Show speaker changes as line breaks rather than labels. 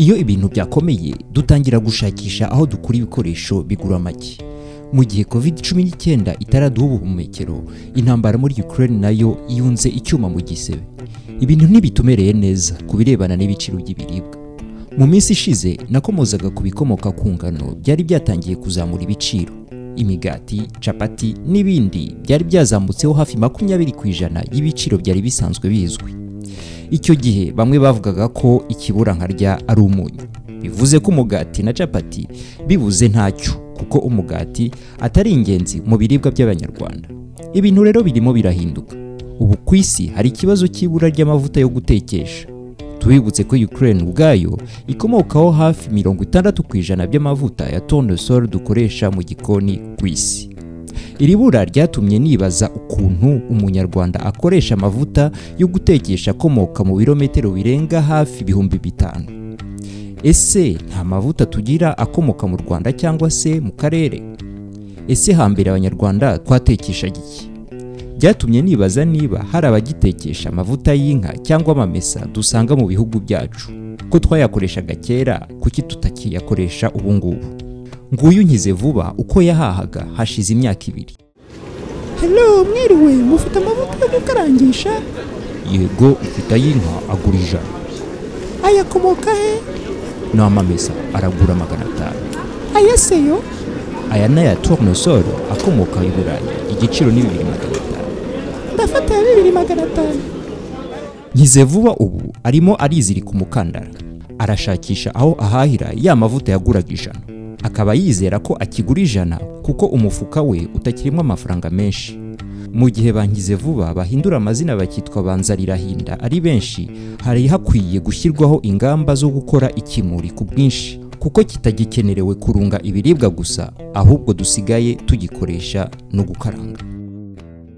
iyo ibintu byakomeye dutangira gushakisha aho dukura ibikoresho bigura make. Mu gihe covid 19 itaraduha ubuhumekero intambara muri Ukraine na yo yunze icyuma mu gisebe. Ibintu ntibitumereye neza ku birebana n'ibiciro by'ibiribwa. Mu minsi ishize nakomozaga ku bikomoka ku ngano byari byatangiye kuzamura ibiciro. Imigati capati n'ibindi byari byazamutseho hafi makumyabiri ku ijana y'ibiciro byari bisanzwe bizwi. Icyo gihe bamwe bavugaga ko ikibura nkarya ari umunyu. Bivuze ko umugati na capati bibuze ntacyo kuko umugati atari ingenzi mu biribwa by'abanyarwanda. Ibintu rero birimo birahinduka. Ubu ku isi hari ikibazo cy'ibura ry'amavuta yo gutekesha. Tubibutse ko Ukraine ubwayo ikomokaho hafi mirongo itandatu ku ijana by'amavuta ya tournesol dukoresha mu gikoni ku isi. Iri bura ryatumye nibaza ukuntu umunyarwanda akoresha amavuta yo gutekesha akomoka mu birometero birenga hafi ibihumbi bitanu. Ese nta mavuta tugira akomoka mu rwanda cyangwa se mu karere? Ese hambere abanyarwanda twatekeshaga iki? Byatumye nibaza niba hari abagitekesha amavuta y'inka cyangwa amamesa dusanga mu bihugu byacu. Ko twayakoreshaga kera kuki tutakiyakoresha ubu ngubu? Nguyu nkize vuba uko yahahaga hashize imyaka ibiri.
Hello, mwiriwe mufite amavuta yo gukarangisha?
Yego ufite ay'inka agura ijana.
Ayakomoka he?
N'amamesa aragura magana atanu.
Aya seyo
aya ni aya tournesol akomoka i burayi igiciro ni bibiri magana atanu.
Ndafata ya bibiri magana atanu.
Nkize vuba ubu arimo arizirika umukandara. Arashakisha aho ahahira ya mavuta yaguraga ijana. Akaba yizera ko akigura ijana kuko umufuka we utakirimo amafaranga menshi. Mu gihe bangize vuba bahindura amazina bakitwa banzarirahinda. Ari benshi hari hakwiye gushyirwaho ingamba zo gukora ikimuri ku bwinshi kuko kitagikenerewe kurunga ibiribwa gusa ahubwo dusigaye tugikoresha no gukaranga.